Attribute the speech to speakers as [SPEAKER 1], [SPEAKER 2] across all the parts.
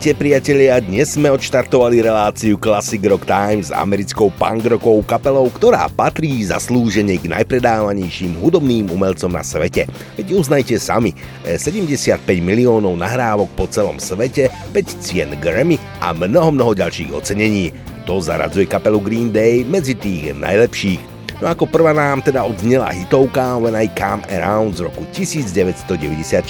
[SPEAKER 1] Vítajte priatelia, dnes sme odštartovali reláciu Classic Rock Times s americkou punk rockovou kapelou, ktorá patrí zaslúžene k najpredávanejším hudobným umelcom na svete. Veď uznajte sami, eh, 75 miliónov nahrávok po celom svete, 5 cien Grammy a mnoho mnoho ďalších ocenení. To zaradzuje kapelu Green Day medzi tých najlepších. No ako prvá nám teda odznela hitovka When I Come Around z roku 1994.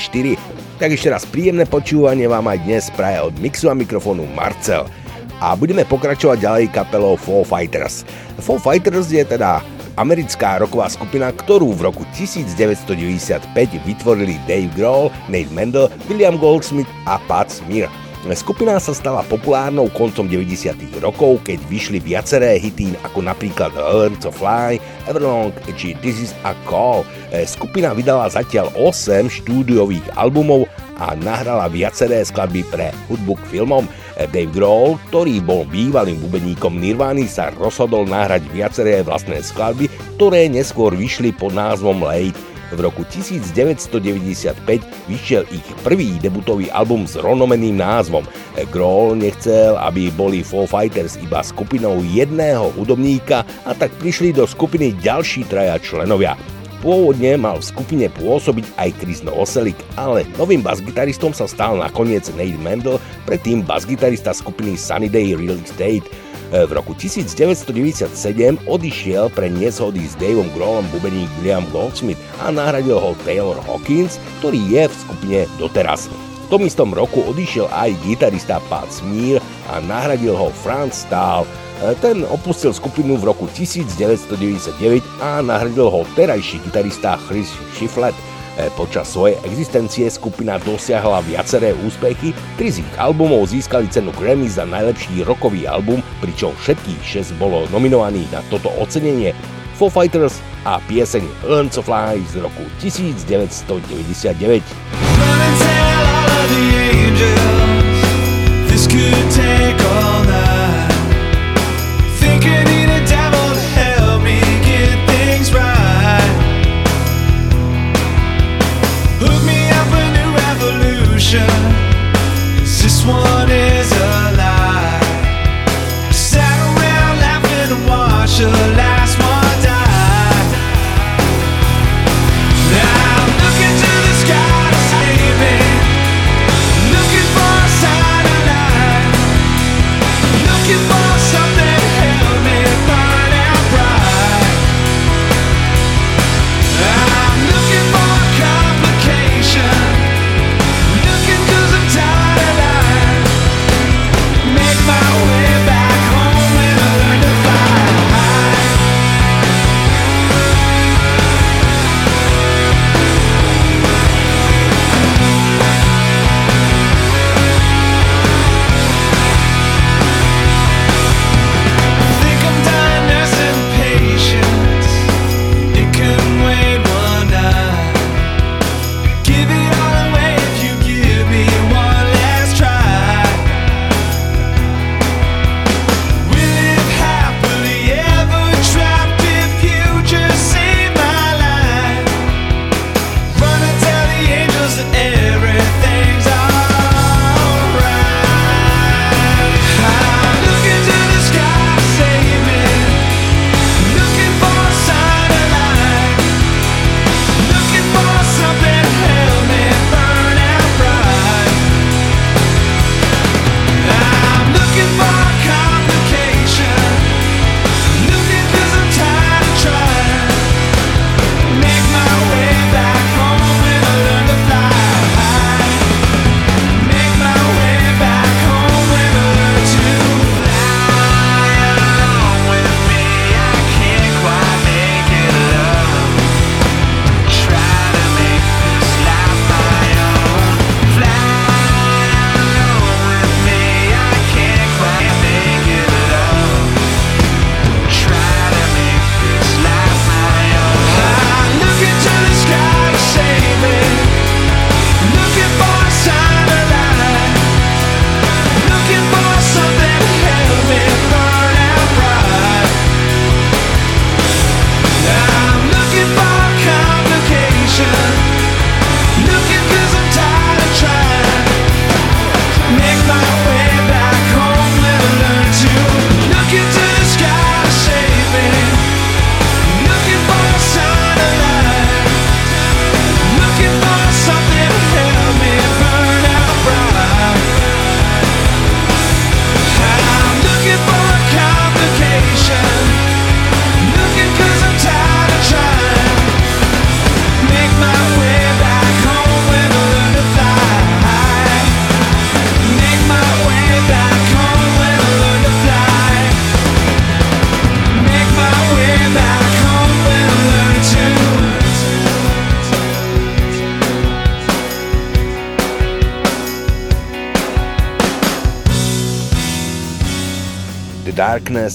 [SPEAKER 1] Tak ešte raz príjemné počúvanie vám aj dnes praje od mixu a mikrofónu Marcel. A budeme pokračovať ďalej kapelou Foo Fighters. Foo Fighters je teda americká roková skupina, ktorú v roku 1995 vytvorili Dave Grohl, Nate Mendel, William Goldsmith a Pat Smear. Skupina sa stala populárnou koncom 90. rokov, keď vyšli viaceré hity ako napríklad Learn to Fly, Everlong či This is a Call. E, Skupina vydala zatiaľ 8 štúdiových albumov a nahrala viaceré skladby pre hudbu k filmom. E, Dave Grohl, ktorý bol bývalým bubeníkom Nirvany, sa rozhodol nahrať viaceré vlastné skladby, ktoré neskôr vyšli pod názvom Late. V roku 1995 vyšiel ich prvý debutový album s rovnomenným názvom. Grohl nechcel, aby boli Foo Fighters iba skupinou jedného hudobníka a tak prišli do skupiny ďalší traja členovia. Pôvodne mal v skupine pôsobiť aj Chris Novoselic, ale novým basgitaristom sa stal nakoniec Nate Mendel, predtým basgitarista skupiny Sunny Day Real Estate.
[SPEAKER 2] V roku 1997 odišiel pre nezhody s Daveom Grohlom bubeník William Goldsmith a nahradil ho Taylor Hawkins, ktorý je v skupine doteraz. V tom istom roku odišiel aj gitarista Pat Smear a nahradil ho Franz Stahl. Ten opustil skupinu v roku 1999 a nahradil ho terajší gitarista Chris Shiflett. E, počas svojej existencie skupina dosiahla viaceré úspechy, tri z ich albumov získali cenu Grammy za najlepší rokový album, pričom všetkých 6 bolo nominovaných na toto ocenenie. Foo Fighters a pieseň Learn to Fly z roku 1999. This could take all night This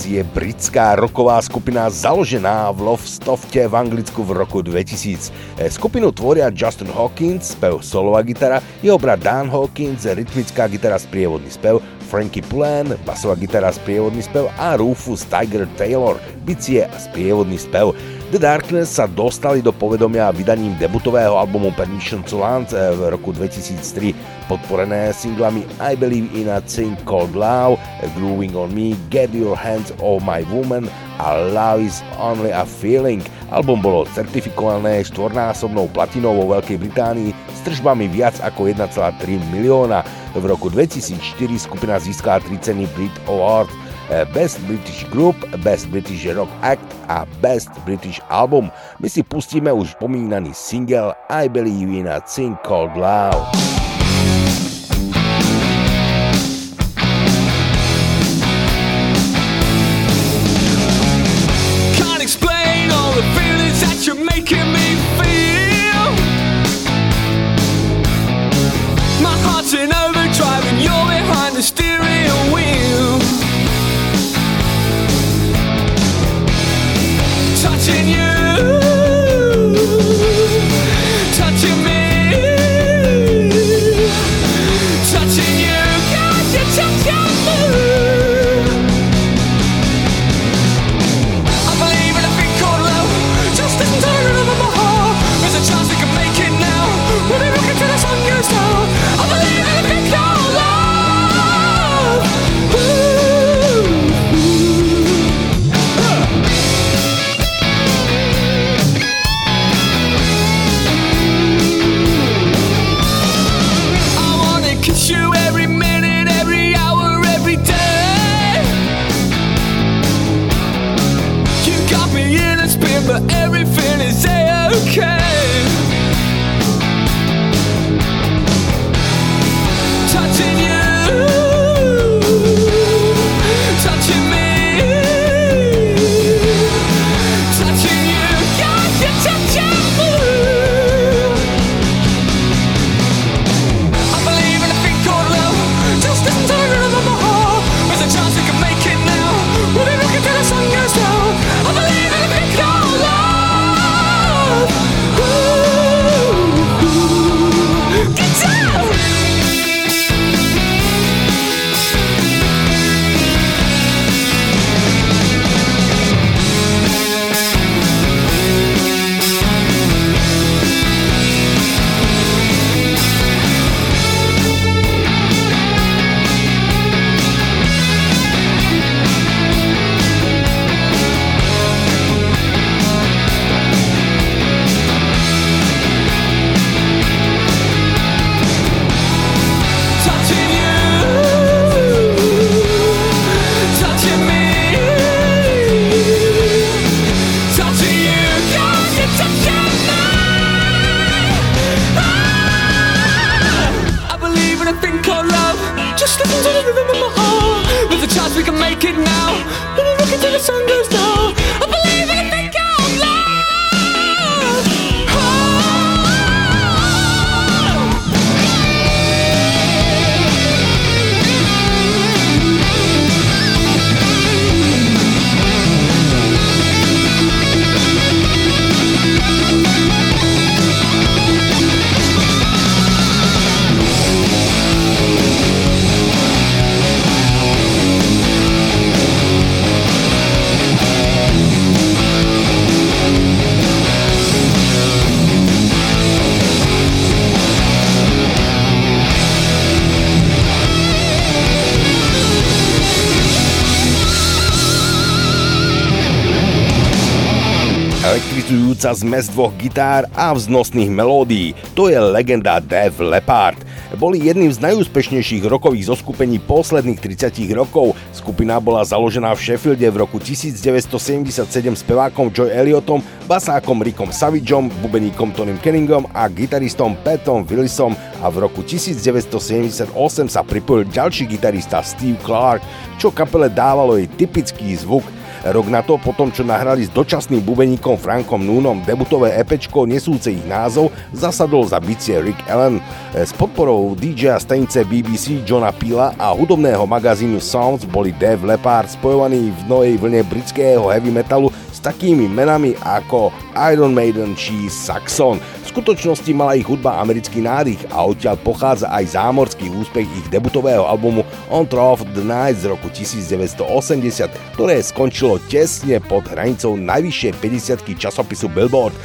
[SPEAKER 2] je britská roková skupina založená v Lofstofte v Anglicku v roku 2000. E, skupinu tvoria Justin Hawkins, spev solová gitara, jeho brat Dan Hawkins, rytmická gitara sprievodný spev, Frankie Pullen, basová gitara sprievodný spev a Rufus Tiger Taylor, bicie a sprievodný spev. The Darkness sa dostali do povedomia vydaním debutového albumu Permission to Land e, v roku 2003 podporené singlami I Believe in a Thing Called Love, Grooving on Me, Get Your Hands Off My Woman a Love is Only a Feeling. Album bolo certifikované štvornásobnou platinou vo Veľkej Británii s tržbami viac ako 1,3 milióna. V roku 2004 skupina získala 3 ceny Brit Award
[SPEAKER 1] eh, Best British Group, Best British Rock Act a Best British Album. My si pustíme už pomínaný single I Believe in a Thing Called Love. Elektrizujúca zmes dvoch gitár a vznosných melódií. To je legenda Def Leppard. Boli jedným z najúspešnejších rokových zoskupení posledných 30 rokov. Skupina bola založená v Sheffielde v roku 1977 spevákom Joy Elliotom, basákom Rickom Savageom, bubeníkom Tonym Kenningom a gitaristom Petom Willisom a v roku 1978 sa pripojil ďalší gitarista Steve Clark, čo kapele dávalo jej typický zvuk – Rok na to, potom čo nahrali s dočasným bubeníkom Frankom Noonom debutové EPčko nesúce ich názov, zasadol za bicie Rick Allen. S podporou DJ stanice BBC Johna Pila a hudobného magazínu Sounds boli Dave Leppard spojovaní v novej vlne britského heavy metalu s takými menami ako Iron Maiden či Saxon skutočnosti mala ich hudba americký nádych a odtiaľ pochádza aj zámorský úspech ich debutového albumu On Tour of the Night z roku 1980, ktoré skončilo tesne pod hranicou najvyššej 50 časopisu Billboard.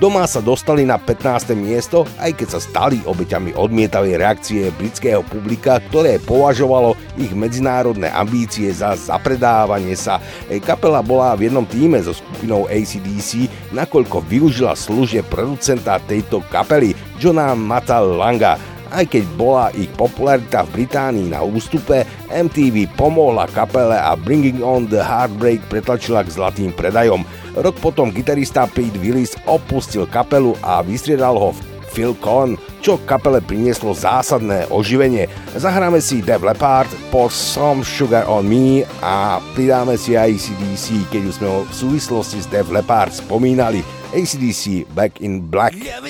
[SPEAKER 1] Doma sa dostali na 15. miesto, aj keď sa stali obeťami odmietavej reakcie britského publika, ktoré považovalo ich medzinárodné ambície za zapredávanie sa. Kapela bola v jednom týme so skupinou ACDC, nakoľko využila služie producenta tejto kapely, Johna Mata Langa
[SPEAKER 3] Aj keď bola ich popularita v Británii na ústupe, MTV pomohla kapele a Bringing on the Heartbreak pretlačila k zlatým predajom. Rok potom gitarista Pete Willis opustil kapelu a vystriedal ho Phil Collin, čo kapele prinieslo zásadné oživenie. Zahráme si Dev Leppard, Pour Some Sugar on Me a pridáme si aj ACDC, keď už sme ho v súvislosti s Dev Leppard spomínali. ACDC Back in Black. Yeah,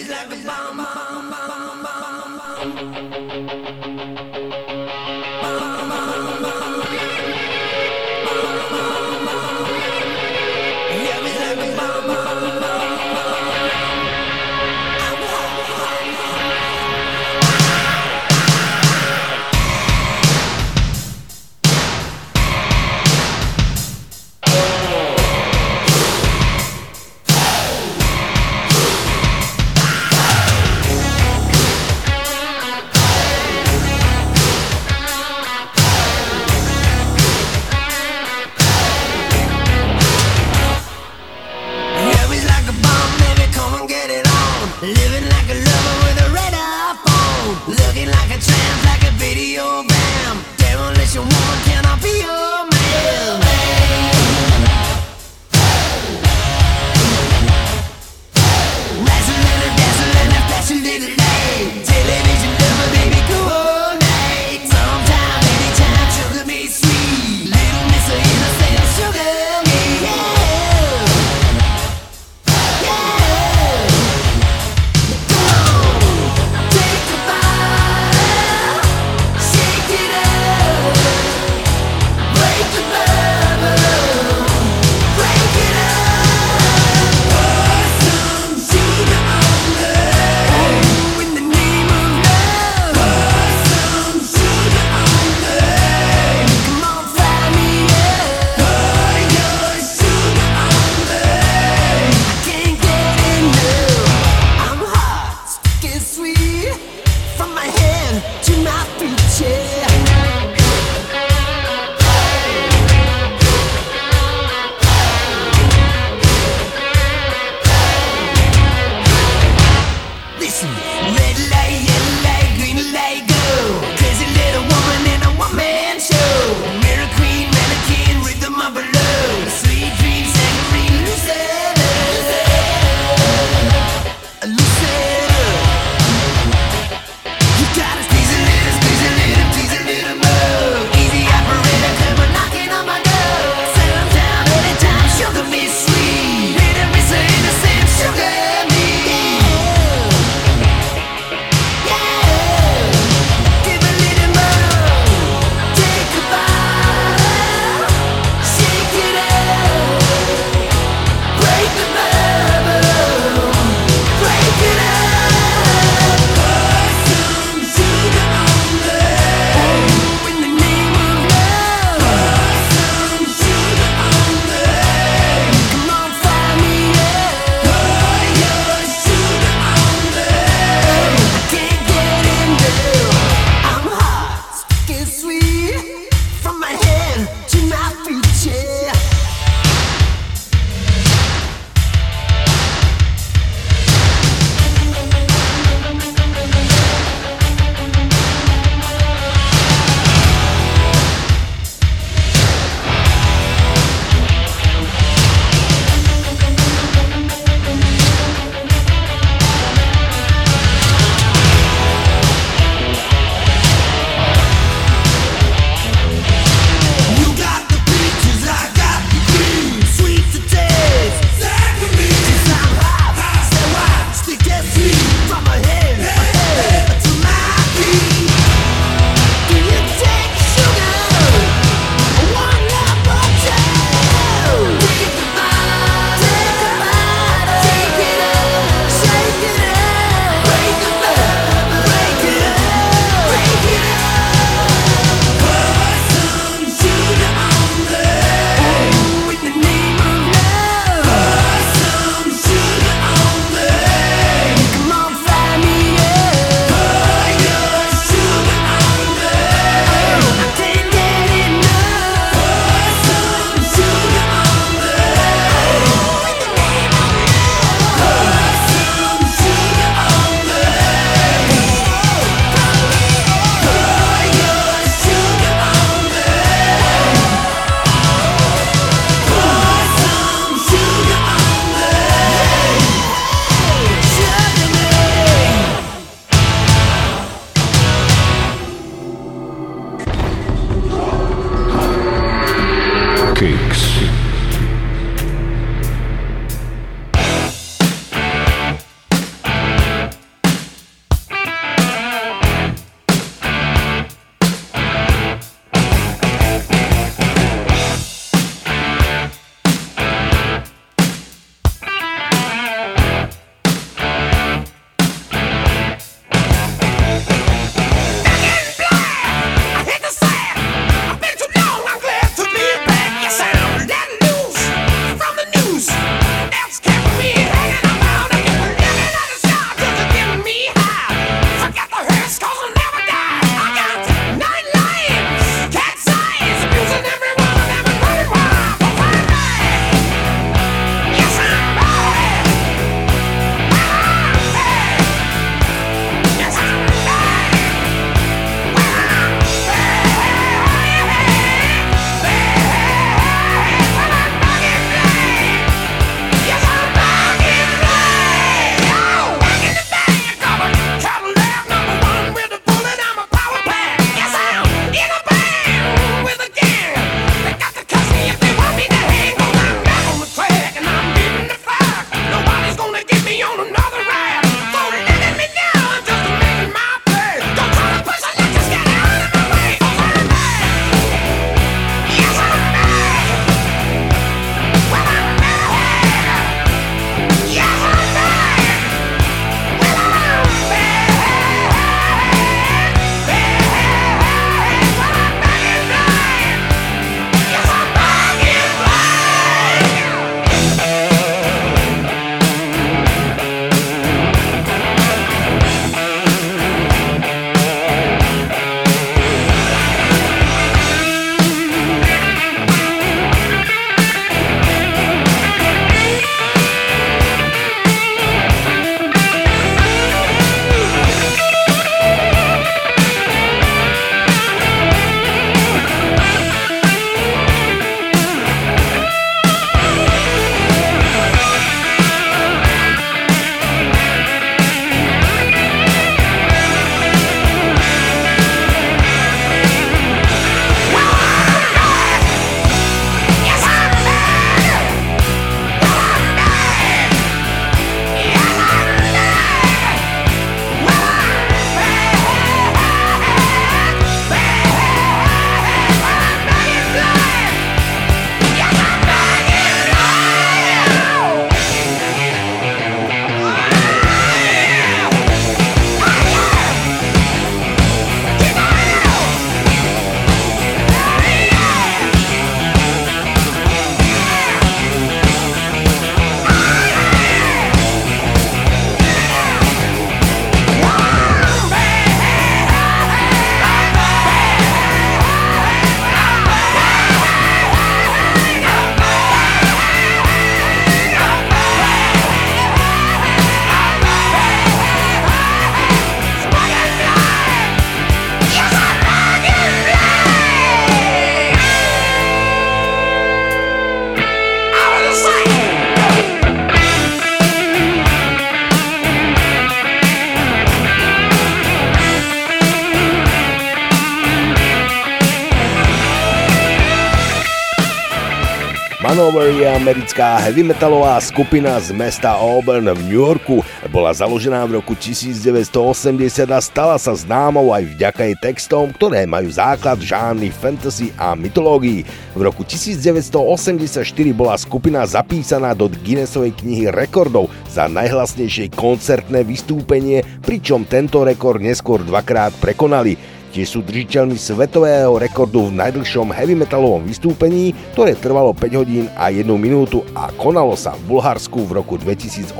[SPEAKER 3] americká heavy metalová skupina z mesta Auburn v New Yorku. Bola založená v roku 1980 a stala sa známou aj vďaka jej textom, ktoré majú základ v žánri fantasy a mytológii. V roku 1984 bola skupina zapísaná do Guinnessovej knihy rekordov za najhlasnejšie koncertné vystúpenie, pričom tento rekord neskôr dvakrát prekonali. Tiež sú držiteľmi svetového rekordu v najdlhšom heavy metalovom vystúpení, ktoré trvalo 5 hodín a 1 minútu a konalo sa v Bulharsku v roku 2008.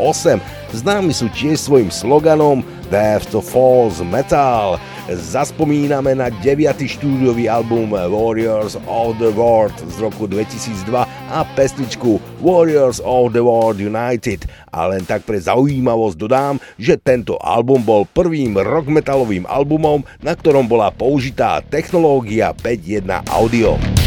[SPEAKER 3] Známi sú tiež svojim sloganom Death to Falls Metal. Zaspomíname na 9. štúdiový album Warriors of the World z roku 2002 a pesničku Warriors of the World United. A len tak pre zaujímavosť dodám, že tento album bol prvým rock metalovým albumom, na ktorom bola použitá technológia 5.1 audio.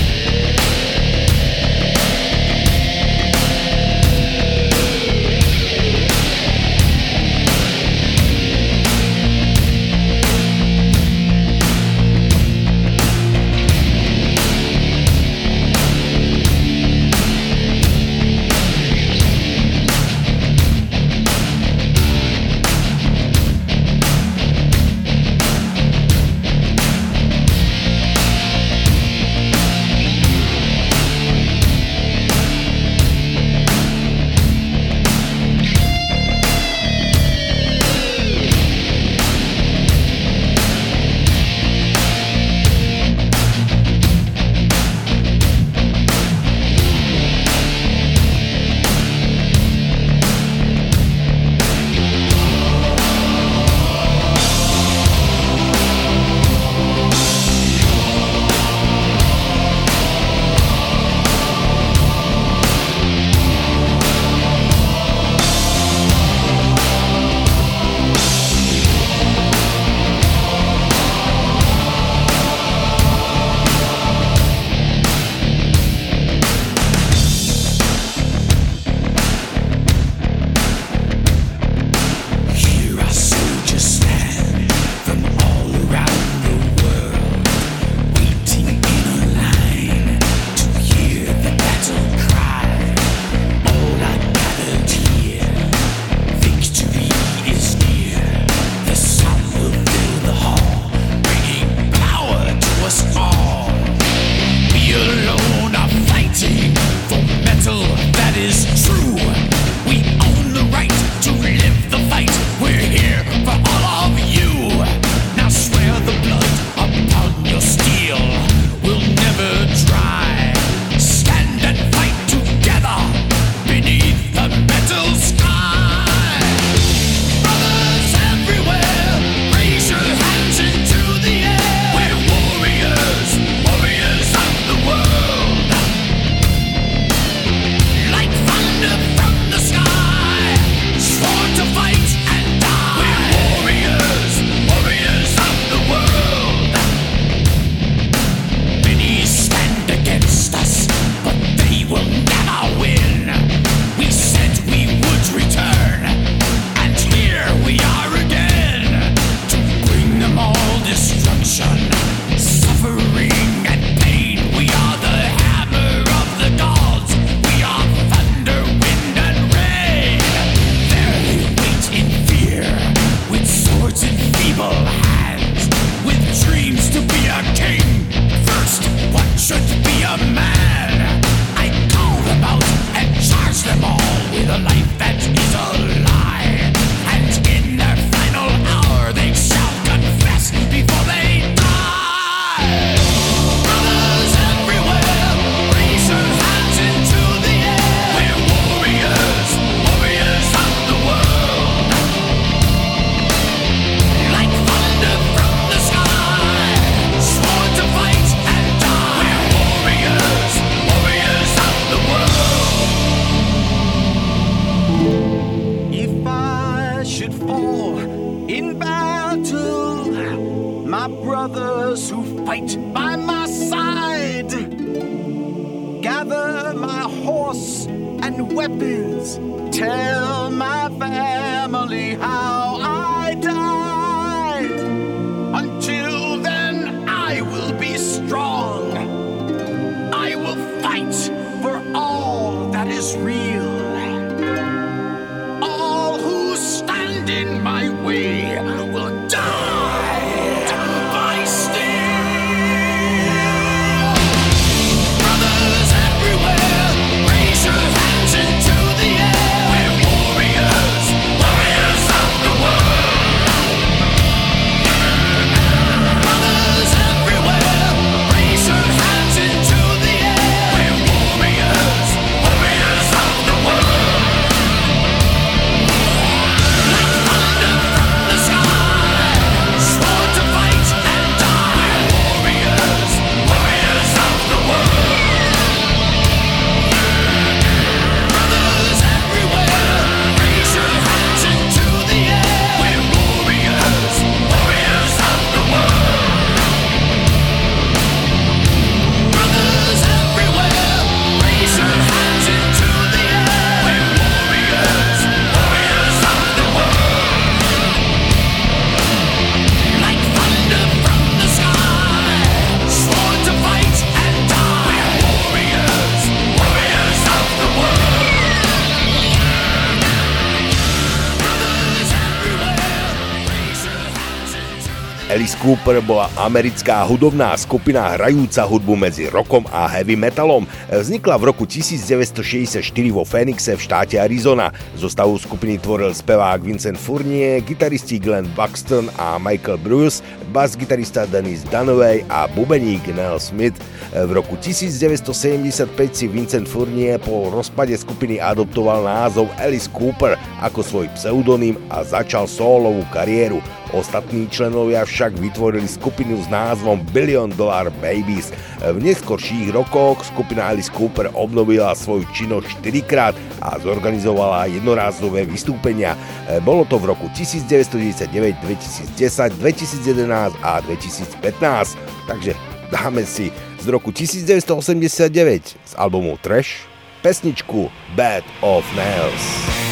[SPEAKER 4] Alice Cooper bola americká hudobná skupina hrajúca hudbu medzi rockom a heavy metalom. Vznikla v roku 1964 vo Phoenixe v štáte Arizona. Zostavu skupiny tvoril spevák Vincent Fournier, gitaristi Glenn Buxton a Michael Bruce, bas-gitarista Dennis Dunaway a bubeník Neil Smith. V roku 1975 si Vincent Fournier po rozpade skupiny adoptoval názov Alice Cooper ako svoj pseudonym a začal solovú kariéru. Ostatní členovia však vytvorili skupinu s názvom Billion Dollar Babies. V neskorších rokoch skupina Alice Cooper obnovila svoju činnosť 4 krát a zorganizovala jednorázové vystúpenia. Bolo to v roku 1999, 2010, 2011 a 2015. Takže dáme si z roku 1989 z albumu Trash pesničku Bad of Nails.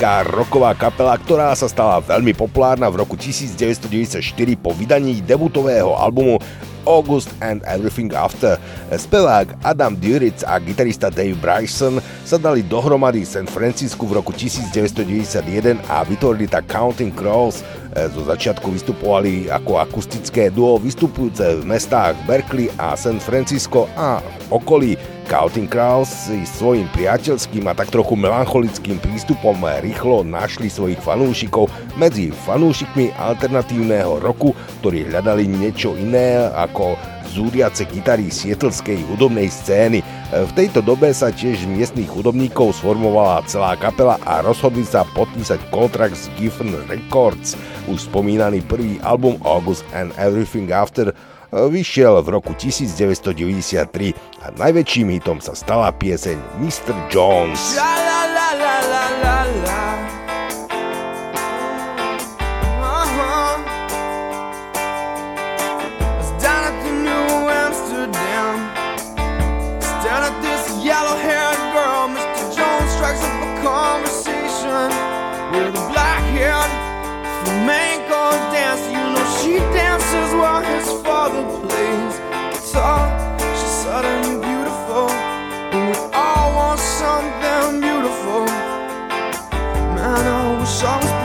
[SPEAKER 5] Sú americká rocková kapela, ktorá sa stala veľmi populárna v roku 1994 po vydaní debutového albumu August and Everything After. Spevák Adam Duritz a gitarista Dave Bryson sa dali dohromady San Francisku v roku 1991 a vytvorili tak Counting Crows. Zo začiatku vystupovali ako akustické duo vystupujúce v mestách Berkeley a San Francisco a okolí. Counting Crows si svojim priateľským a tak trochu melancholickým prístupom rýchlo našli svojich fanúšikov medzi fanúšikmi alternatívneho roku, ktorí hľadali niečo iné ako zúriace gitary sietlskej hudobnej scény. V tejto dobe sa tiež miestných hudobníkov sformovala celá kapela a rozhodli sa podpísať kontrakt s Giffen Records. Už spomínaný prvý album August and Everything After vyšiel v roku 1993 a najväčším hitom sa stala pieseň Mr. Jones. La, la, la, la, la, la, la. Conversation with black haired flamenco. You know she dances while his father plays guitar. She's suddenly beautiful, and we all want something beautiful. Man, I wish I was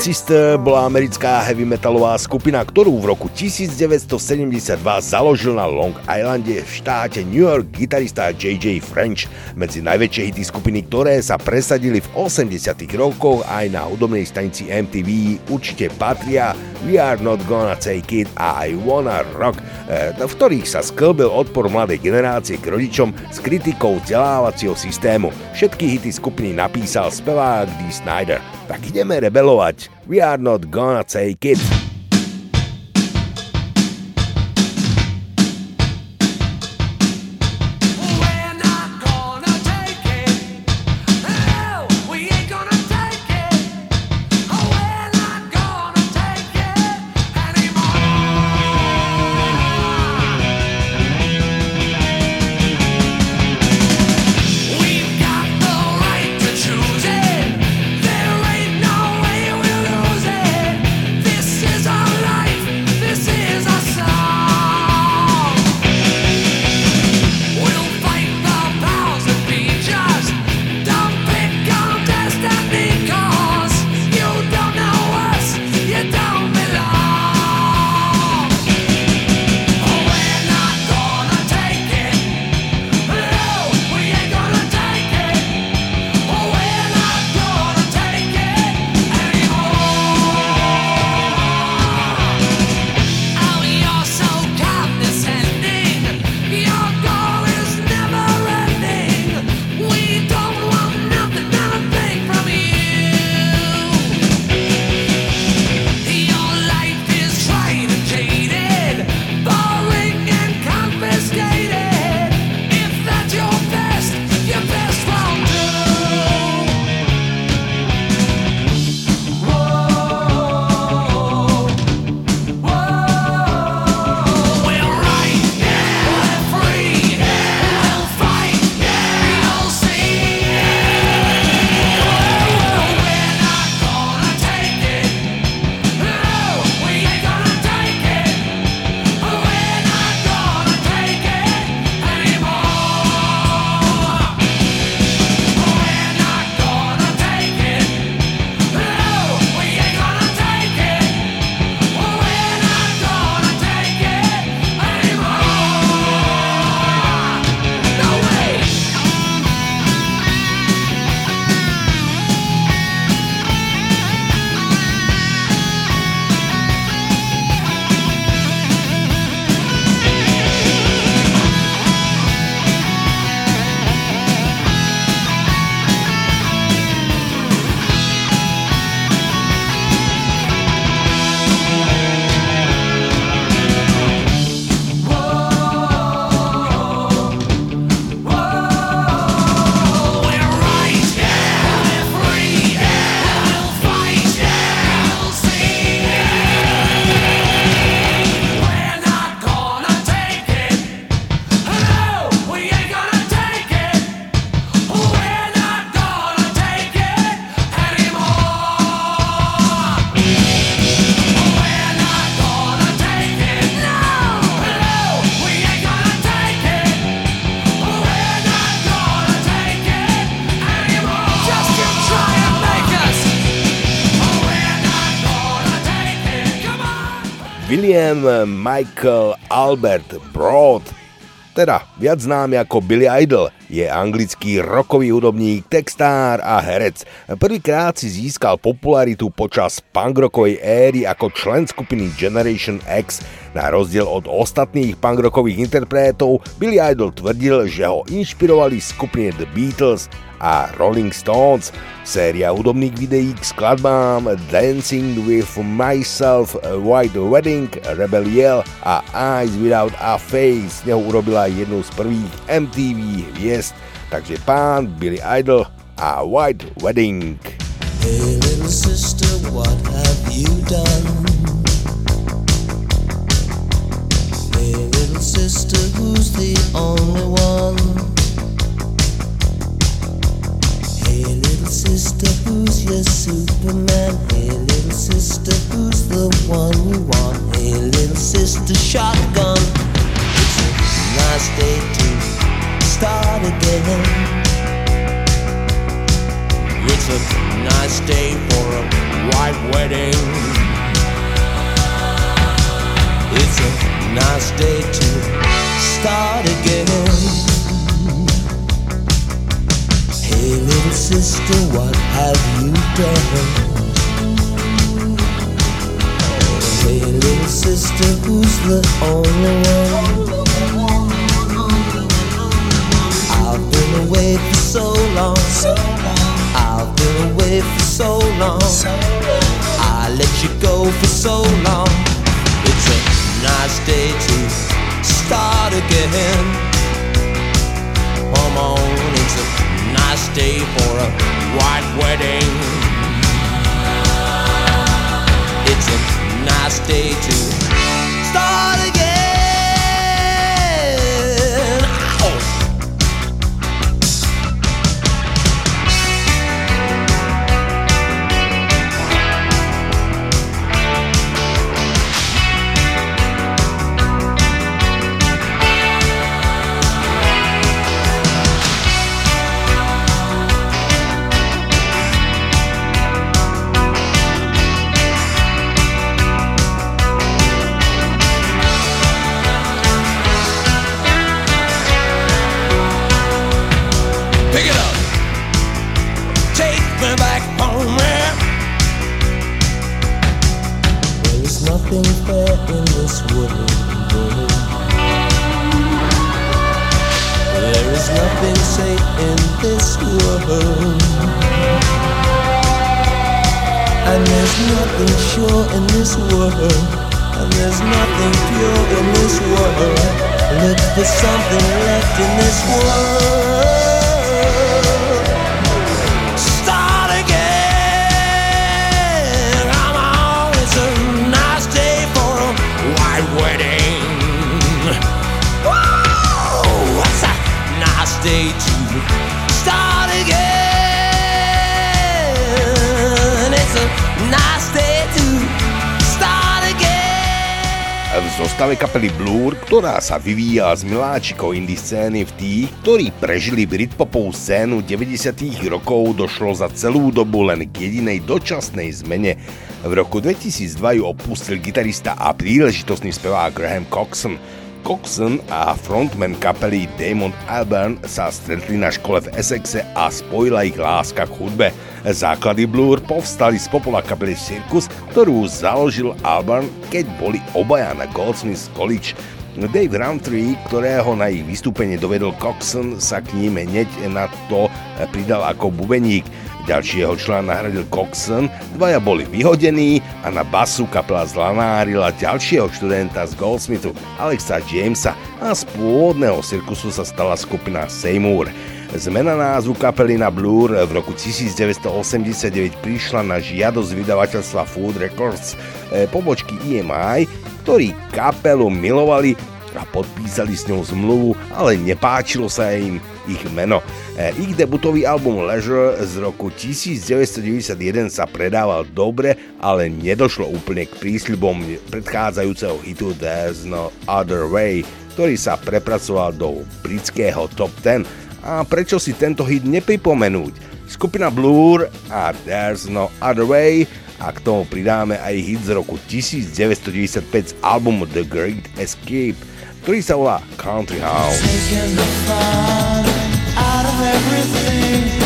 [SPEAKER 4] Twisted Sister bola americká heavy metalová skupina, ktorú v roku 1972 založil na Long Islande v štáte New York gitarista J.J. French. Medzi najväčšie hity skupiny, ktoré sa presadili v 80 rokoch aj na hudobnej stanici MTV určite patria We Are Not Gonna Take It a I Wanna Rock, e, v ktorých sa sklbil odpor mladej generácie k rodičom s kritikou vzdelávacieho systému. Všetky hity skupiny napísal spevák Dee Snyder. Tak ideme rebelovať. We are not gonna take it. William Michael Albert Broad, teda viac známy ako Billy Idol, je anglický rokový hudobník, textár a herec. Prvýkrát si získal popularitu počas punkrockovej éry ako člen skupiny Generation X. Na rozdiel od ostatných punkrockových interpretov, Billy Idol tvrdil, že ho inšpirovali skupiny The Beatles a Rolling Stones. Séria hudobných videí k skladbám Dancing with Myself, White Wedding, Rebel Yell a Eyes Without a Face z neho urobila jednu z prvých MTV hviezd. Takže pán Billy Idol a White Wedding.
[SPEAKER 3] Hey sister, what have you done? The only one? Hey little sister, who's your Superman? Hey little sister, who's the one you want? Hey little sister, shotgun. It's a nice day to start again. It's a nice day for a white wedding. It's a nice day to start again. Hey, little sister, what have you done? Hey, little sister, who's the only one? I've been away for so long. I've been away for so long. I let you go for so long. It's a nice day to start again. Come on, it's a nice day for a white wedding. It's a nice day to start again. Nothing sure in this world. And there's nothing pure in this world. Look for something left in this world. Start again. It's a nice day for a white wedding. Whoa, it's a nice day
[SPEAKER 1] zostave kapely Blur, ktorá sa vyvíjala z miláčikov indie scény v tých, ktorí prežili Britpopovú scénu 90 rokov, došlo za celú dobu len k jedinej dočasnej zmene. V roku 2002 ju opustil gitarista a príležitostný spevák Graham Coxon. Coxon a frontman kapely Damon Albarn sa stretli na škole v Essexe a spojila ich láska k hudbe. Základy Blur povstali z popola kapely Circus, ktorú založil Albarn, keď boli obaja na Goldsmiths College. Dave Roundtree, ktorého na ich vystúpenie dovedol Coxon, sa k ním hneď na to pridal ako bubeník. Ďalší jeho člen nahradil Coxon, dvaja boli vyhodení a na basu kapela zlanárila ďalšieho študenta z Goldsmithu, Alexa Jamesa a z pôvodného cirkusu sa stala skupina Seymour. Zmena názvu kapely na Blur v roku 1989 prišla na žiadosť vydavateľstva Food Records, e, pobočky EMI, ktorí kapelu milovali a podpísali s ňou zmluvu, ale nepáčilo sa im ich meno. E, Ich debutový album Leisure z roku 1991 sa predával dobre, ale nedošlo úplne k prísľubom predchádzajúceho hitu There's No Other Way, ktorý sa prepracoval do britského top 10. A prečo si tento hit nepripomenúť? Skupina Blur a There's No Other Way a k tomu pridáme aj hit z roku 1995 z albumu The Great Escape, ktorý sa volá Country House.
[SPEAKER 6] Taking the fun out of everything,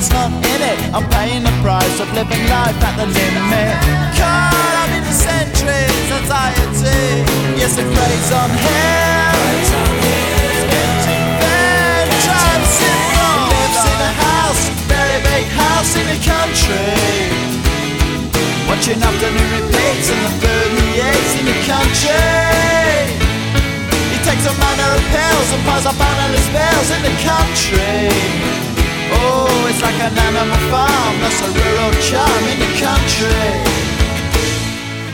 [SPEAKER 6] heart's not in it. I'm paying the price of living life at the limit. Caught up in the centuries, anxiety. Yes, it preys on him. Empty bed, drives him. Lives in a house, very big house in the country. Watching afternoon repeats and the food he eats in the country. He takes a manner of pills and piles up analyst bills in the country. An animal farm, that's a rural charm in the country.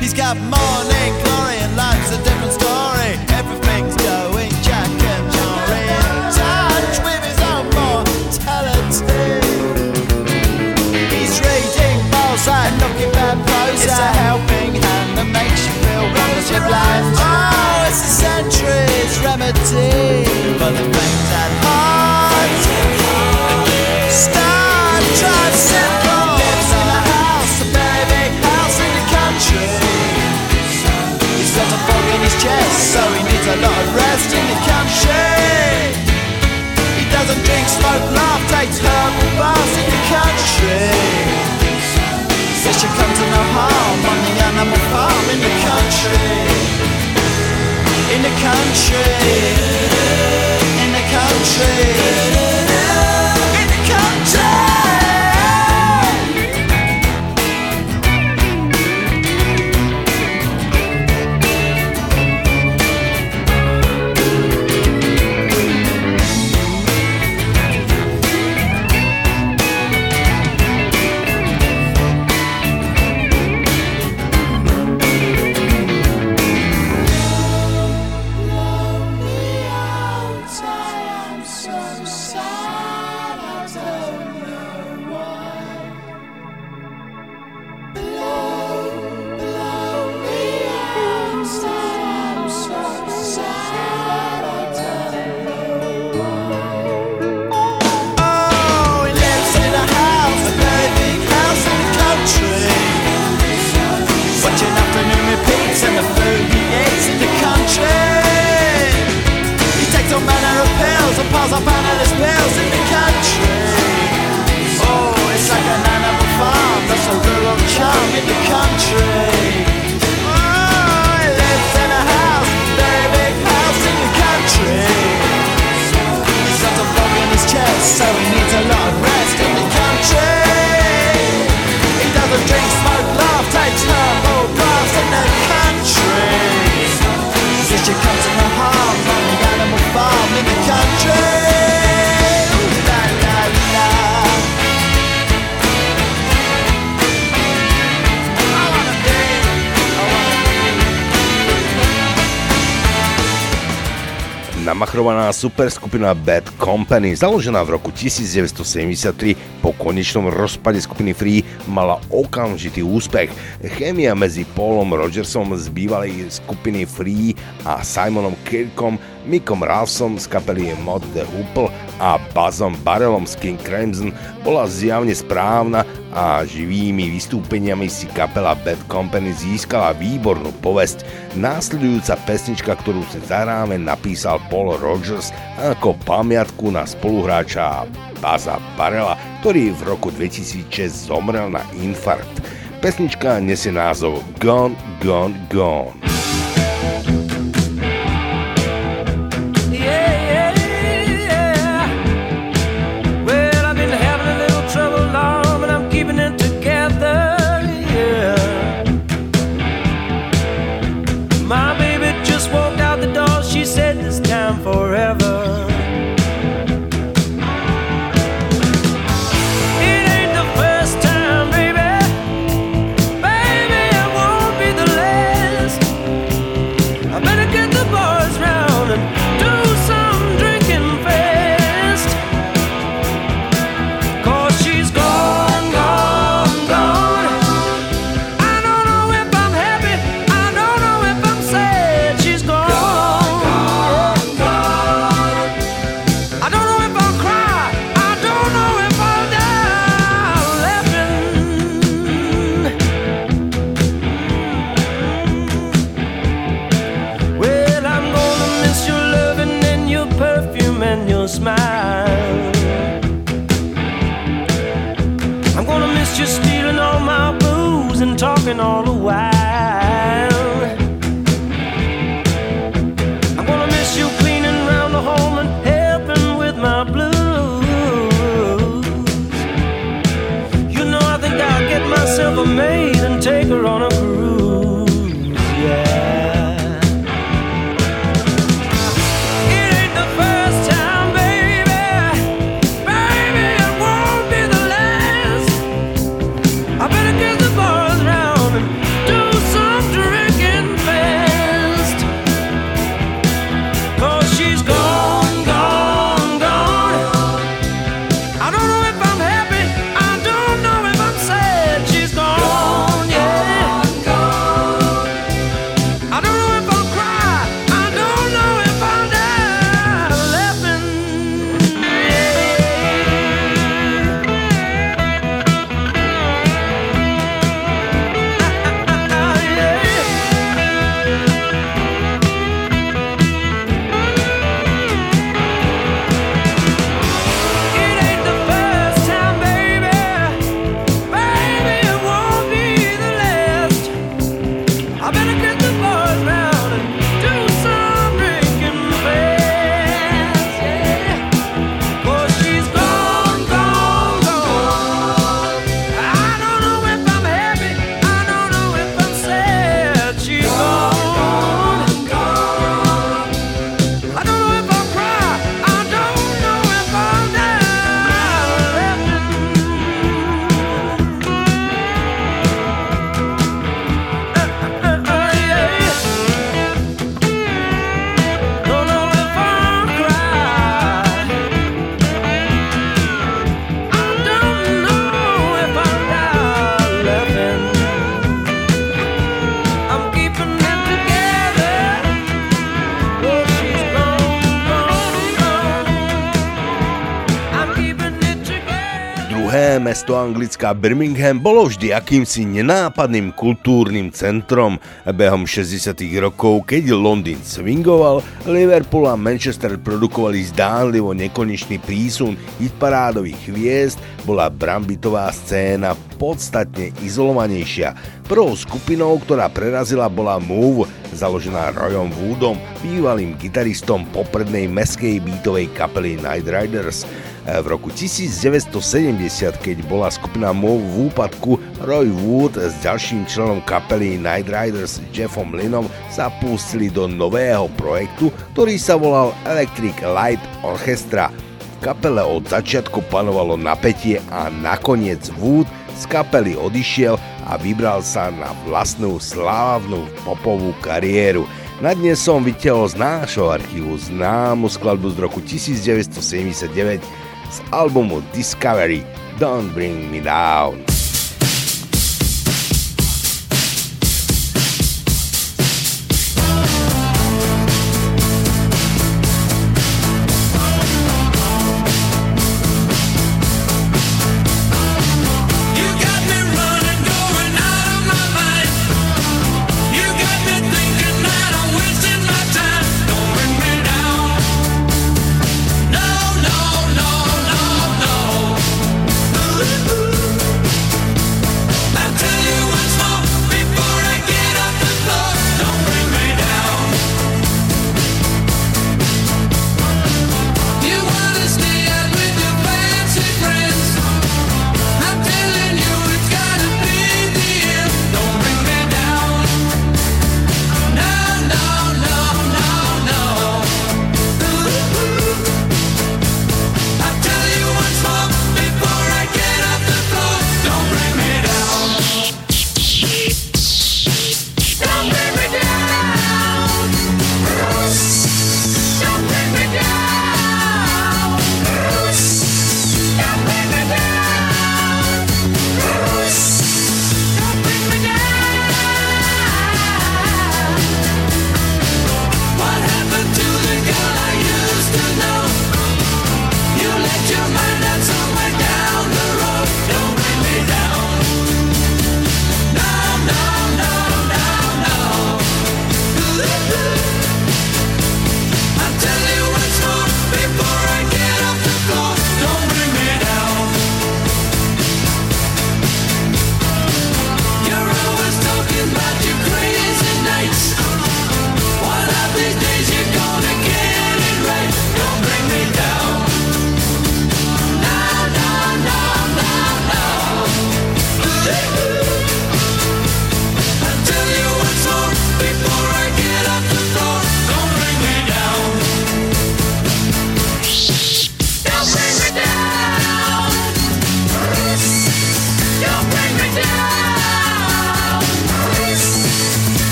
[SPEAKER 6] He's got morning glory and life's a different story. Everything's going Jack and Jory in touch with his own mortality. He's reading Mozart, looking bad prose. It's a helping hand that makes you feel wonderfully blind. Oh, it's a century's remedy for the things at doesn't laugh, takes herbal baths in the country. Says you come to no harm on the animal farm in the country. In the country. In the country.
[SPEAKER 1] Namachrovaná superskupina Bad Company, založená v roku 1973 po konečnom rozpade skupiny Free, mala okamžitý úspech. Chémia medzi Paulom Rogersom z bývalej skupiny Free a Simonom Kirkom, Mickom Ralphom z kapely Mod the Hoople a Buzzom Barrelom z King Crimson bola zjavne správna a živými vystúpeniami si kapela Bad Company získala výbornú povesť. Následujúca pesnička, ktorú si zahráme, napísal Paul Rogers ako pamiatku na spoluhráča Baza Barela, ktorý v roku 2006 zomrel na infarkt. Pesnička nesie názov Gone, Gone, Gone. Druhé mesto Anglická Birmingham bolo vždy akýmsi nenápadným kultúrnym centrom. Behom 60 rokov, keď Londýn swingoval, Liverpool a Manchester produkovali zdánlivo nekonečný prísun hitparádových hviezd, bola brambitová scéna podstatne izolovanejšia. Prvou skupinou, ktorá prerazila, bola Move, založená Royom Woodom, bývalým gitaristom poprednej meskej beatovej kapely Night Riders. V roku 1970, keď bola skupina Move v úpadku, Roy Wood s ďalším členom kapely Night Riders Jeffom Linom sa pustili do nového projektu, ktorý sa volal Electric Light Orchestra. V kapele od začiatku panovalo napätie a nakoniec Wood z kapely odišiel a vybral sa na vlastnú slávnu popovú kariéru. Na dnes som vytiahol z nášho archívu známu skladbu z roku 1979 z albumu Discovery Don't Bring Me Down.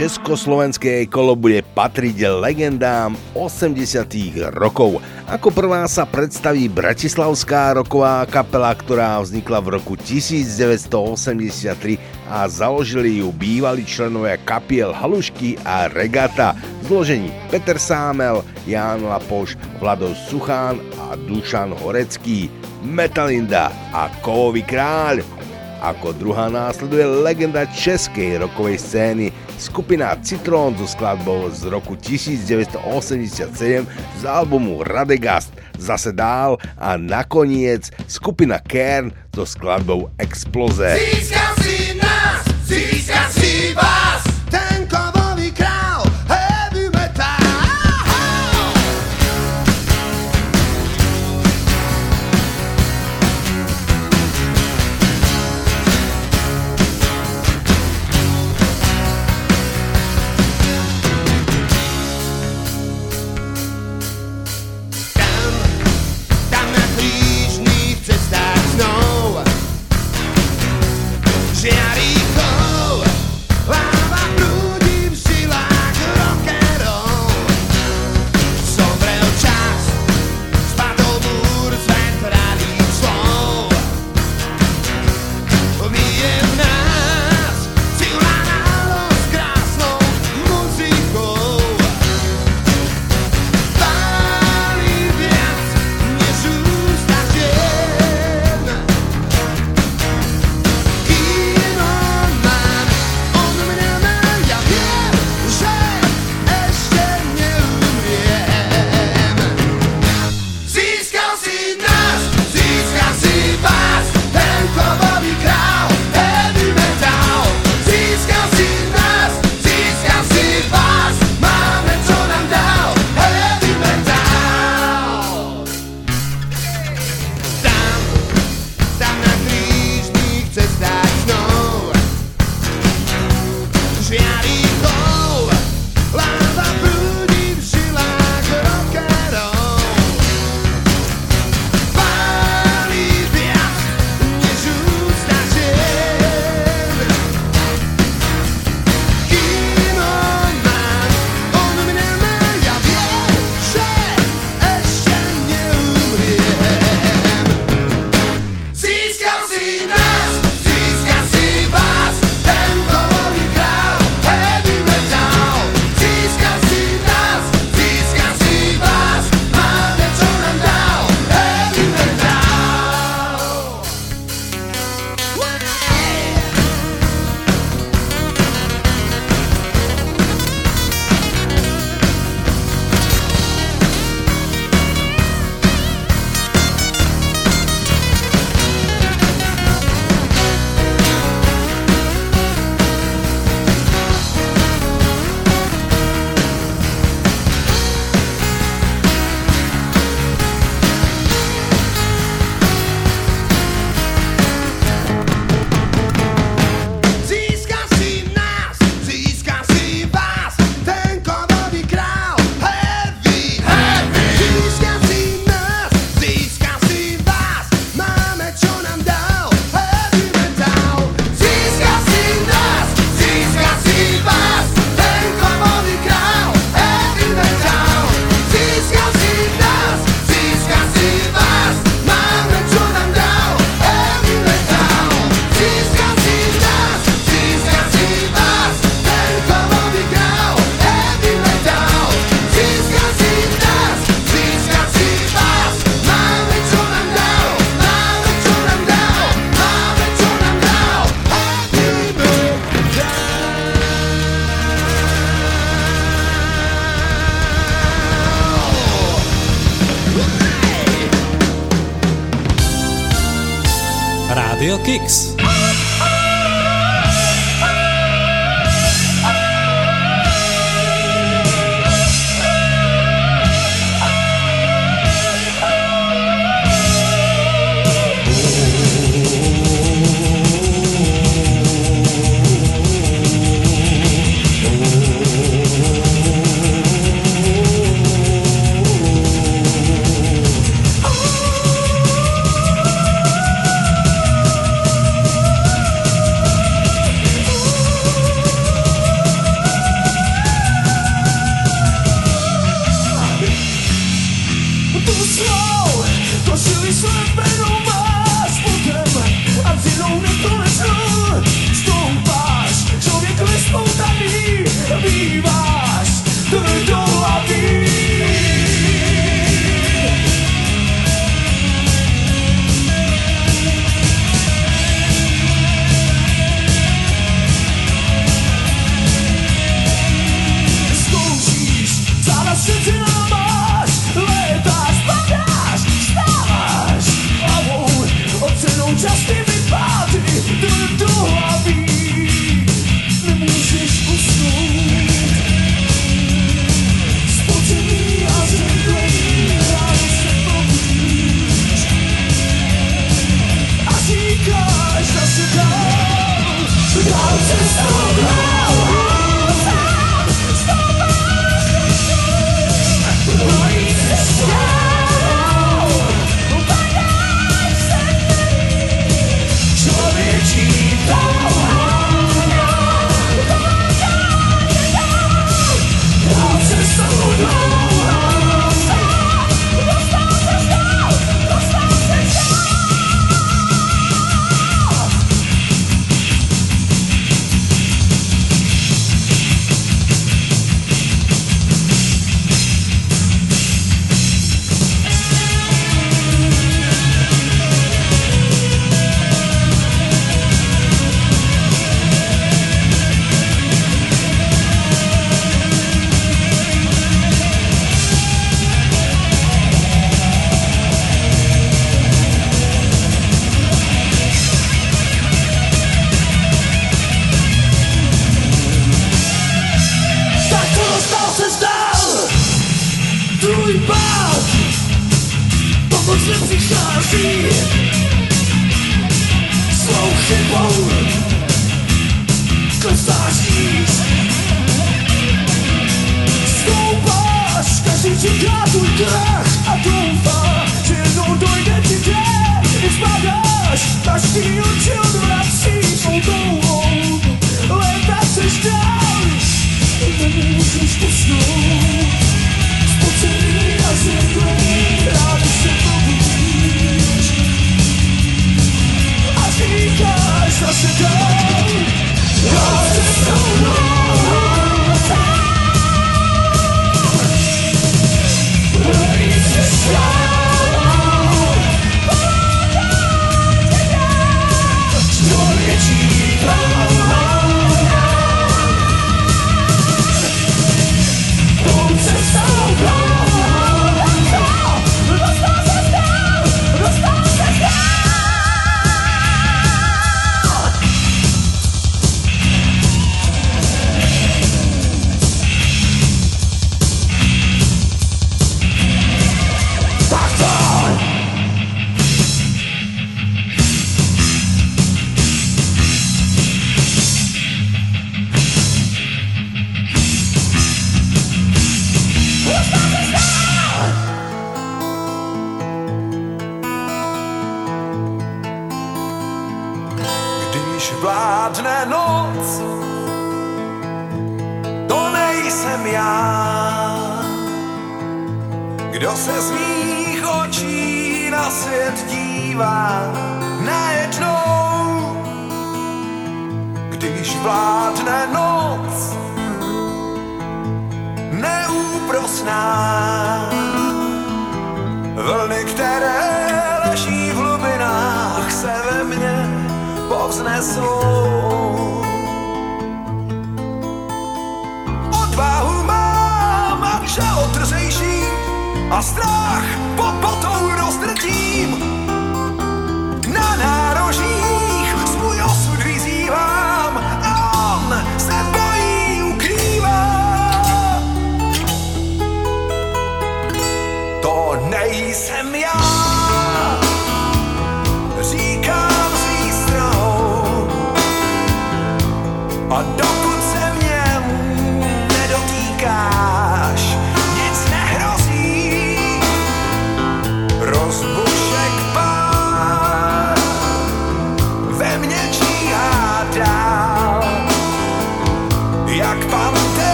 [SPEAKER 1] Československé kolo bude patriť legendám 80 rokov. Ako prvá sa predstaví Bratislavská roková kapela, ktorá vznikla v roku 1983 a založili ju bývalí členovia kapiel Halušky a Regata v zložení Peter Sámel, Ján Lapoš, Vlado Suchán a Dušan Horecký, Metalinda a Kovový kráľ. Ako druhá následuje legenda českej rokovej scény skupina Citrón so skladbou z roku 1987 z albumu Radegast zase dál a nakoniec skupina Kern so skladbou Exploze. Získal
[SPEAKER 3] a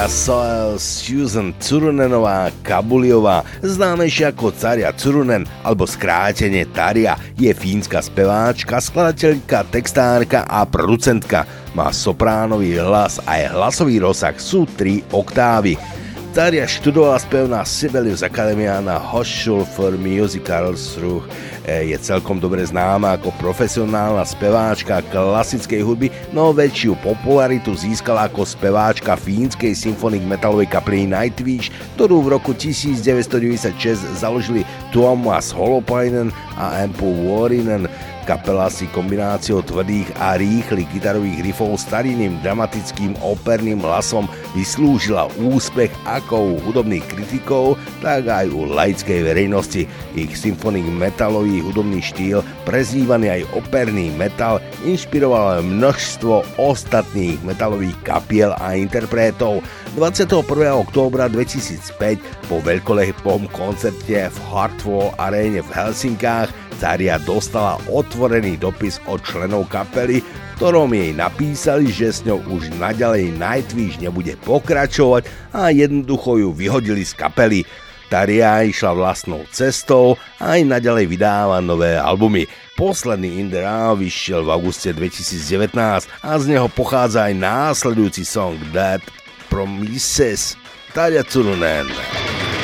[SPEAKER 1] Tária Soel, Susan Curunenová Kabuliová, známejšia ako Tária Curunen alebo skrátenie Tária, je fínska speváčka, skladateľka, textárka a producentka. Má sopránový hlas a aj hlasový rozsah sú 3 oktávy. Tária študovala spev na Sibelius Academia na Hochschule for Musical Through je celkom dobre známa ako profesionálna speváčka klasickej hudby, no väčšiu popularitu získala ako speváčka fínskej symfonik metalovej kapely Nightwish, ktorú v roku 1996 založili Tuomas Holopainen a Ampu Warinen. Kapela si kombináciou tvrdých a rýchlych gitarových riffov starým dramatickým operným hlasom vyslúžila úspech ako u hudobných kritikov, tak aj u laickej verejnosti. Ich symfonik metalový hudobný štýl, prezývaný aj operný metal, inšpiroval množstvo ostatných metalových kapiel a interpretov. 21. októbra 2005 po veľkolepom koncerte v Hartwall aréne v Helsinkách Tária dostala otvorený dopis od členov kapely, ktorom jej napísali, že s ňou už naďalej Nightwish nebude pokračovať a jednoducho ju vyhodili z kapely. Taria išla vlastnou cestou a aj naďalej vydáva nové albumy. Posledný In The Raw vyšiel v auguste 2019 a z neho pochádza aj následujúci song That Promises. Taria Curunen.
[SPEAKER 3] Powerwolf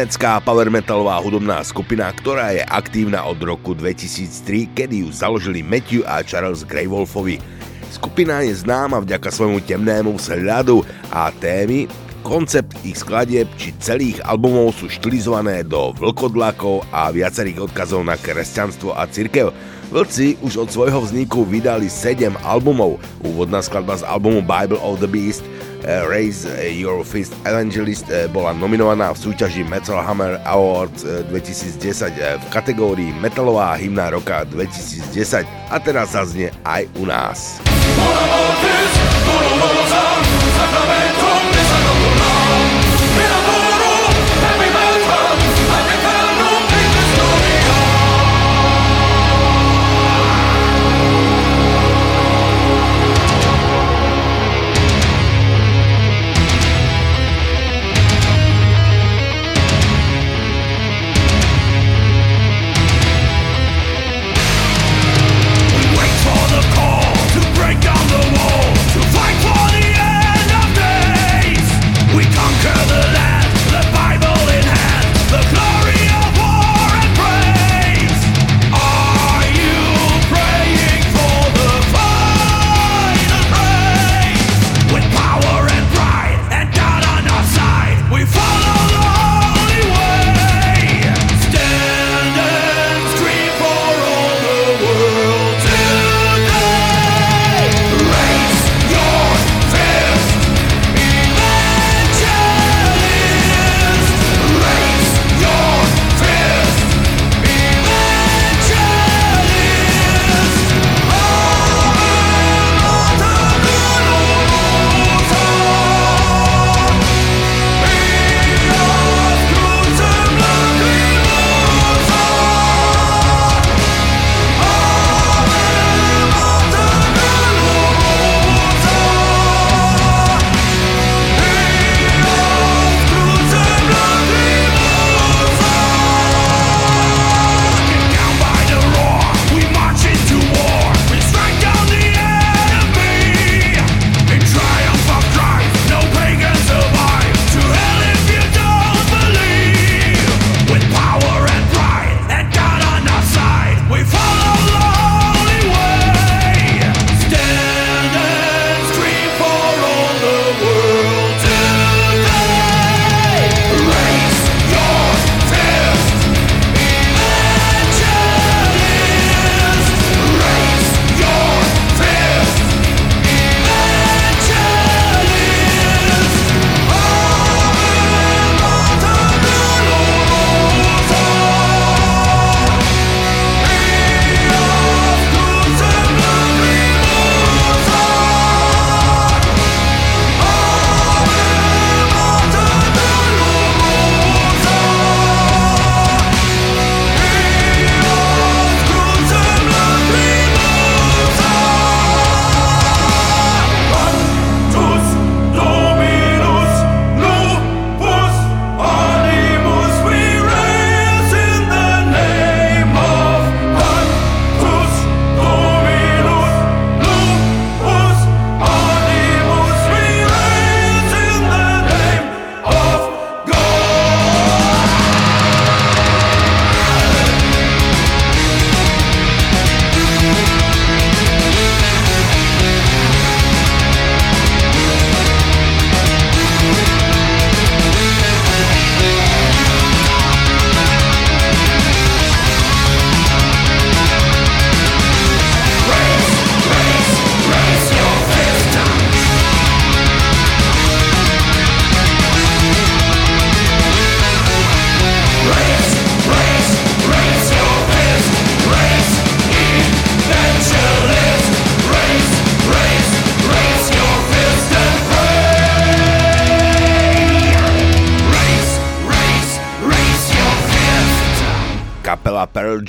[SPEAKER 3] nemecká power metalová hudobná skupina, ktorá je aktívna od roku 2003, kedy ju založili Matthew a Charles Greywolfovi. Skupina je známa vďaka svojmu temnému vzhľadu a témy, koncept ich skladieb či celých albumov sú štilizované do vlkodlakov a viacerých odkazov na kresťanstvo a cirkev. Vlci už od svojho vzniku vydali 7 albumov. Úvodná skladba z albumu Bible of the Beast – Raise Your Fist Evangelist eh, bola nominovaná v súťaži Metal Hammer Awards 2010 eh, v kategórii Metalová hymna roka 2010 a teraz zaznie aj u nás.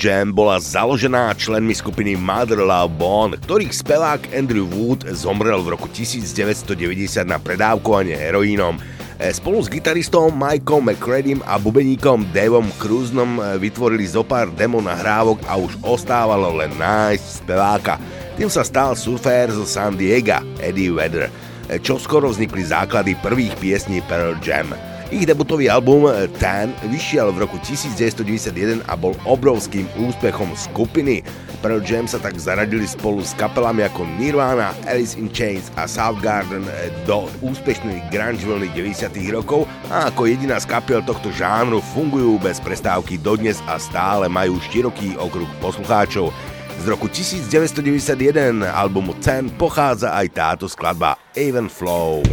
[SPEAKER 3] Jam bola založená členmi skupiny Mother Love Bone, ktorých spevák Andrew Wood zomrel v roku 1990 na predávkovanie heroínom. E, spolu s gitaristom Mikeom McCreadym a bubeníkom Davom Cruznom e, vytvorili zo pár demo nahrávok a už ostávalo len nájsť speváka. Tým sa stal surfér zo San Diego, Eddie Vedder. E, čo skoro vznikli základy prvých piesní Pearl Jam.
[SPEAKER 1] Ich debutový album Tan vyšiel v roku 1991 a bol obrovským úspechom skupiny. Pearl Jam sa tak zaradili spolu s kapelami ako Nirvana, Alice in Chains a Soundgarden do úspešných grunge vlny 90. rokov a ako jediná z kapiel tohto žánru fungujú bez prestávky dodnes a stále majú široký okruh poslucháčov. Z roku 1991 albumu Ten pochádza aj táto skladba Even Flow.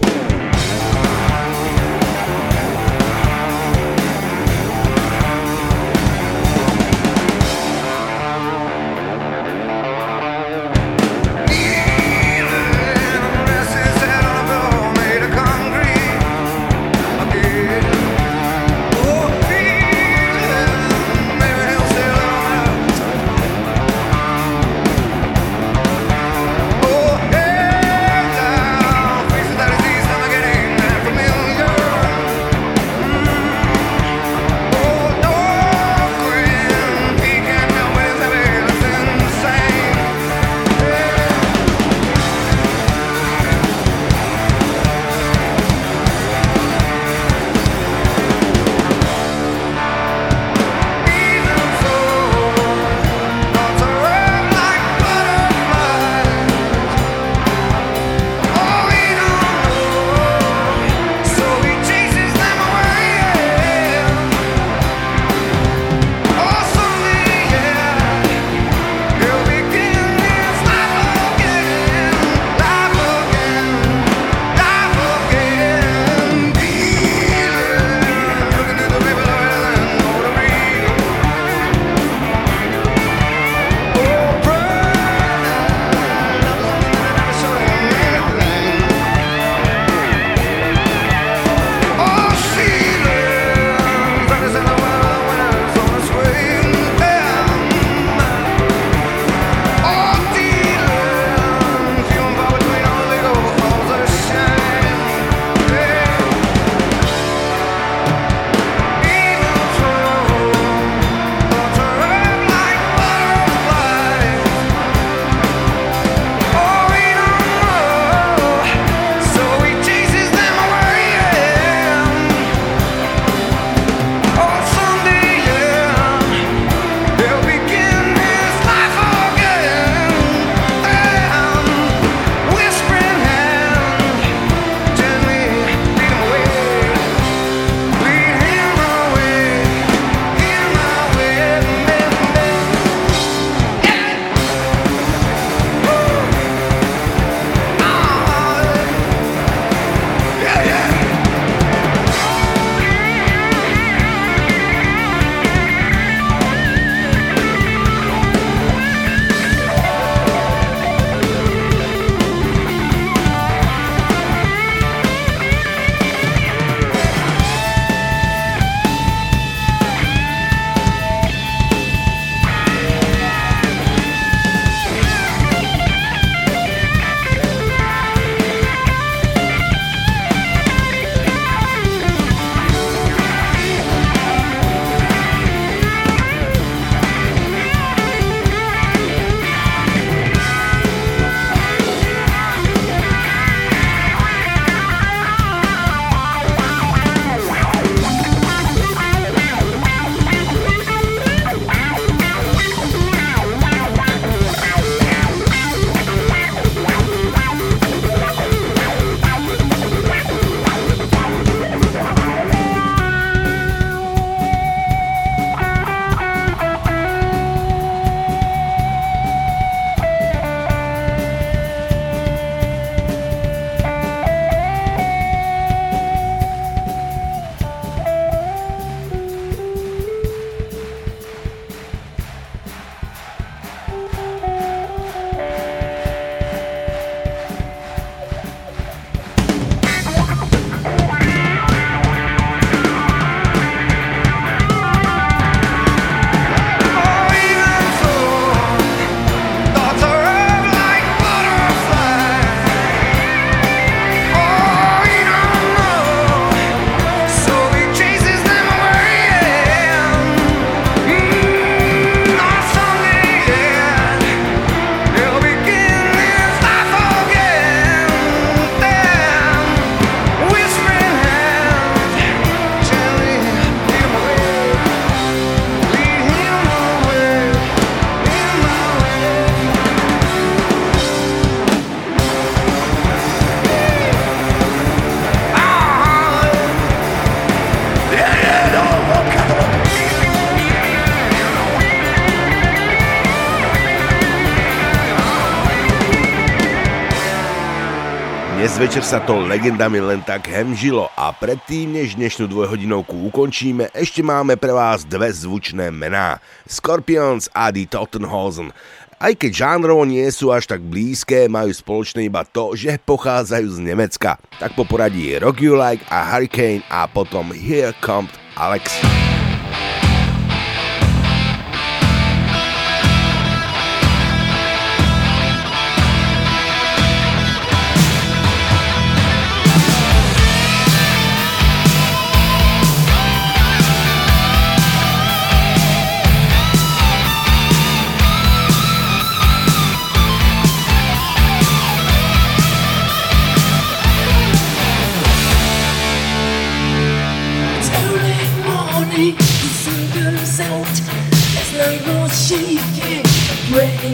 [SPEAKER 1] Večer sa to legendami len tak hemžilo a predtým, než dnešnú dvojhodinovku ukončíme, ešte máme pre vás dve zvučné mená. Scorpions a Die Tottenhausen. Aj keď žánrovo nie sú až tak blízke, majú spoločné iba to, že pochádzajú z Nemecka. Tak po poradí Rock You Like a Hurricane a potom Here Comes Alex.
[SPEAKER 7] In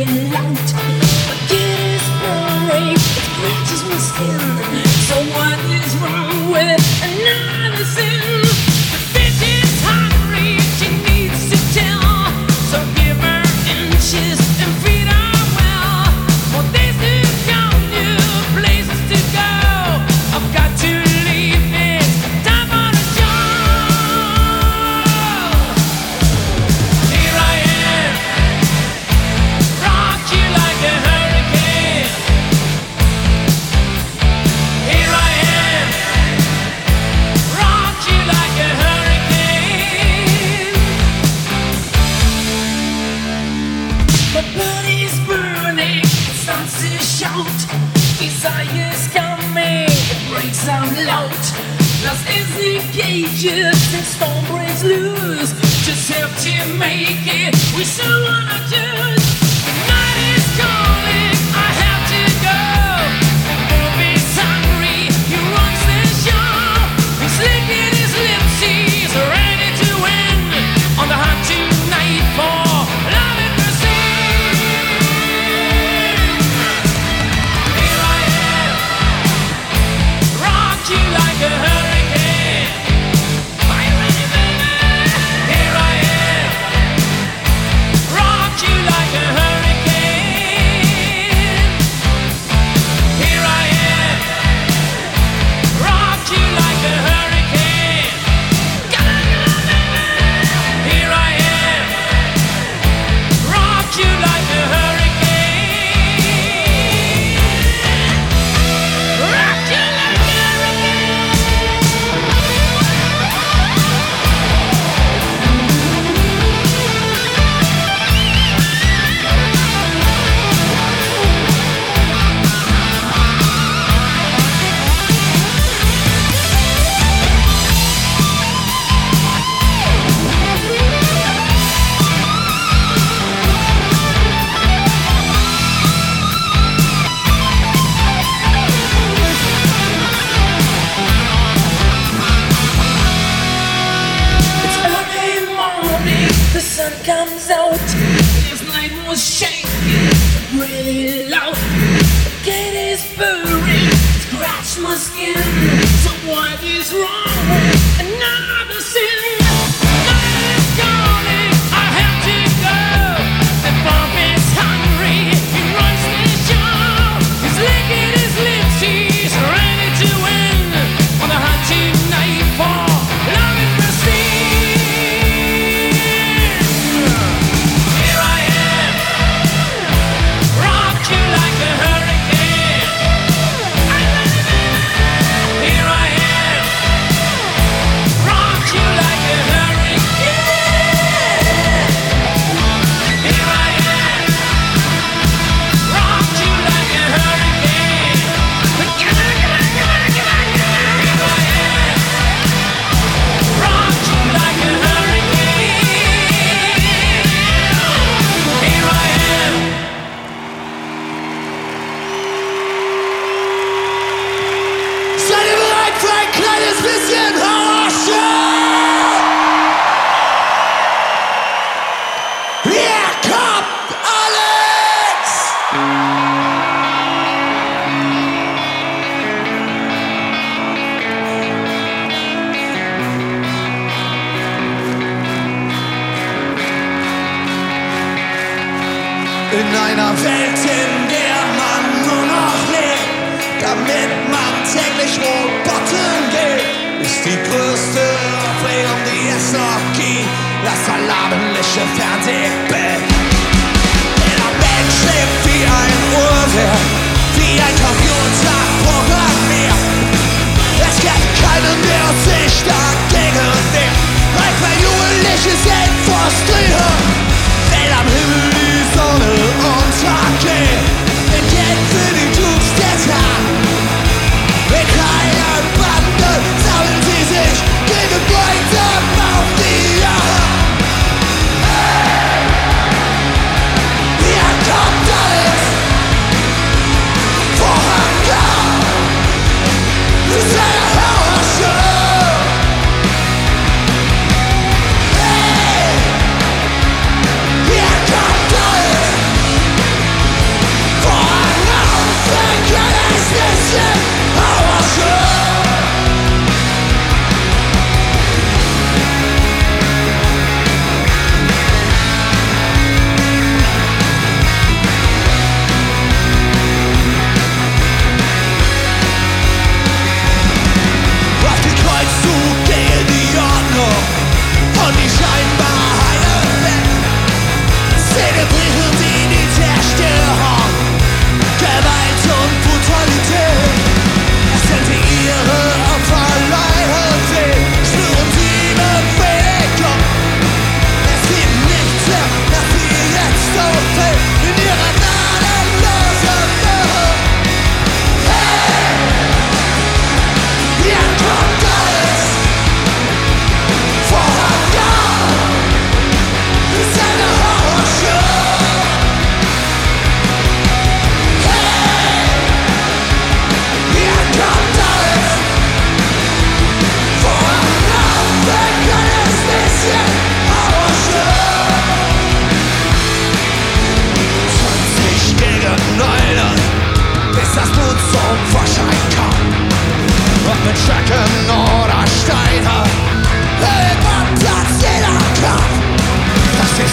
[SPEAKER 3] light.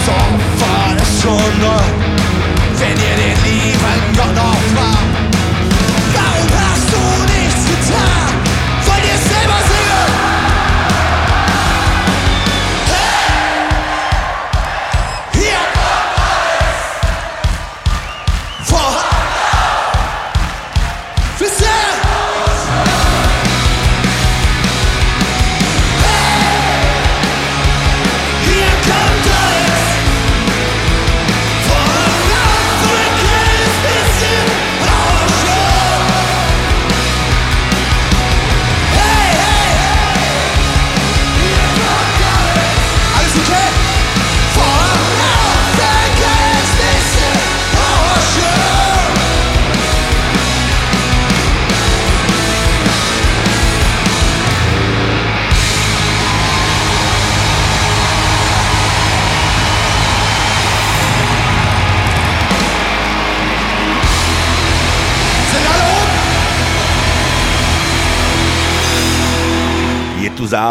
[SPEAKER 3] som for det sunde Vælge dit liv, han går
[SPEAKER 1] nok fra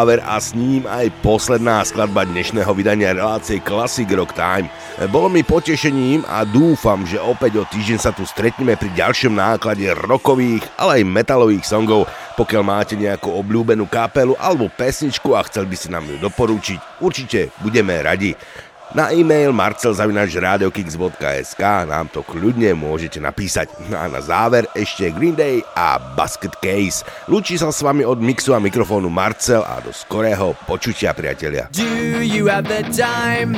[SPEAKER 1] záver a s ním aj posledná skladba dnešného vydania relácie Classic Rock Time. Bolo mi potešením a dúfam, že opäť o týždeň sa tu stretneme pri ďalšom náklade rokových, ale aj metalových songov. Pokiaľ máte nejakú obľúbenú kapelu alebo pesničku a chcel by si nám ju doporučiť, určite budeme radi. Na e-mail marcelzavinačradiokix.sk nám to kľudne môžete napísať. No a na záver ešte Green Day a Basket Case. Lúči sa s vami od mixu a mikrofónu Marcel a do skorého počutia, priatelia.
[SPEAKER 8] Do you have the time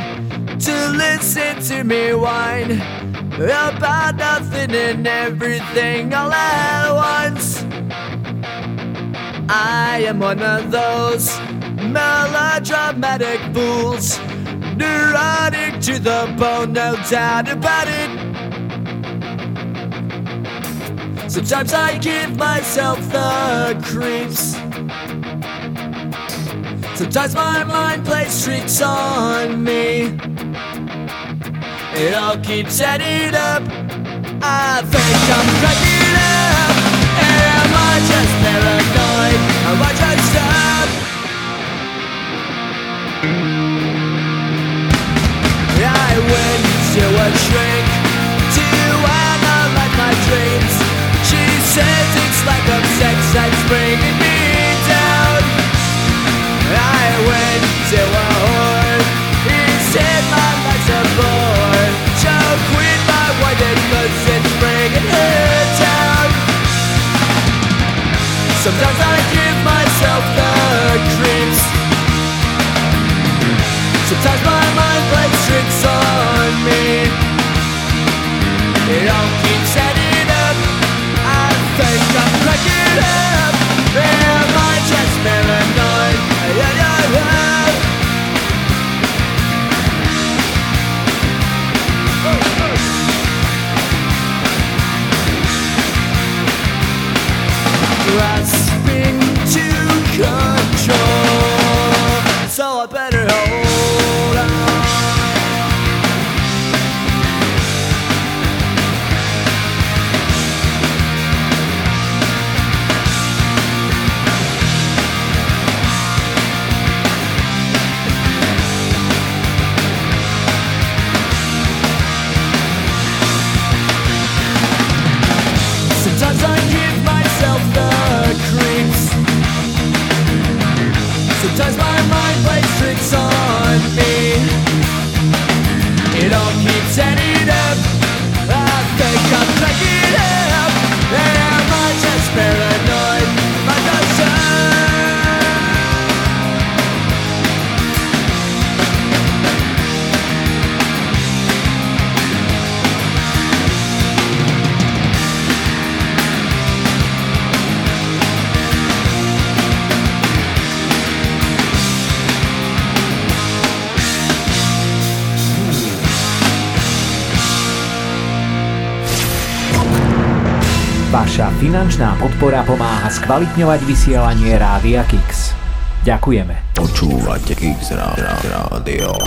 [SPEAKER 8] to listen to me whine about nothing and everything all at once? I am one of those melodramatic fools, neurotic to the bone, no doubt about it. Sometimes I give myself the creeps. Sometimes my mind plays tricks on me. It all keeps adding up. I think I'm cracking up. Am I just paranoid? Am I went to a shrink to analyze my dreams. She says it's like a sex that's bringing me down.
[SPEAKER 9] mine till we're whore. He said my life's a bore. So quit my it's bringing her down. Sometimes I like it
[SPEAKER 8] has. Finančná podpora pomáha skvalitňovať vysielanie Rádia Kix. Ďakujeme.
[SPEAKER 10] Počúvate Kix Rádio.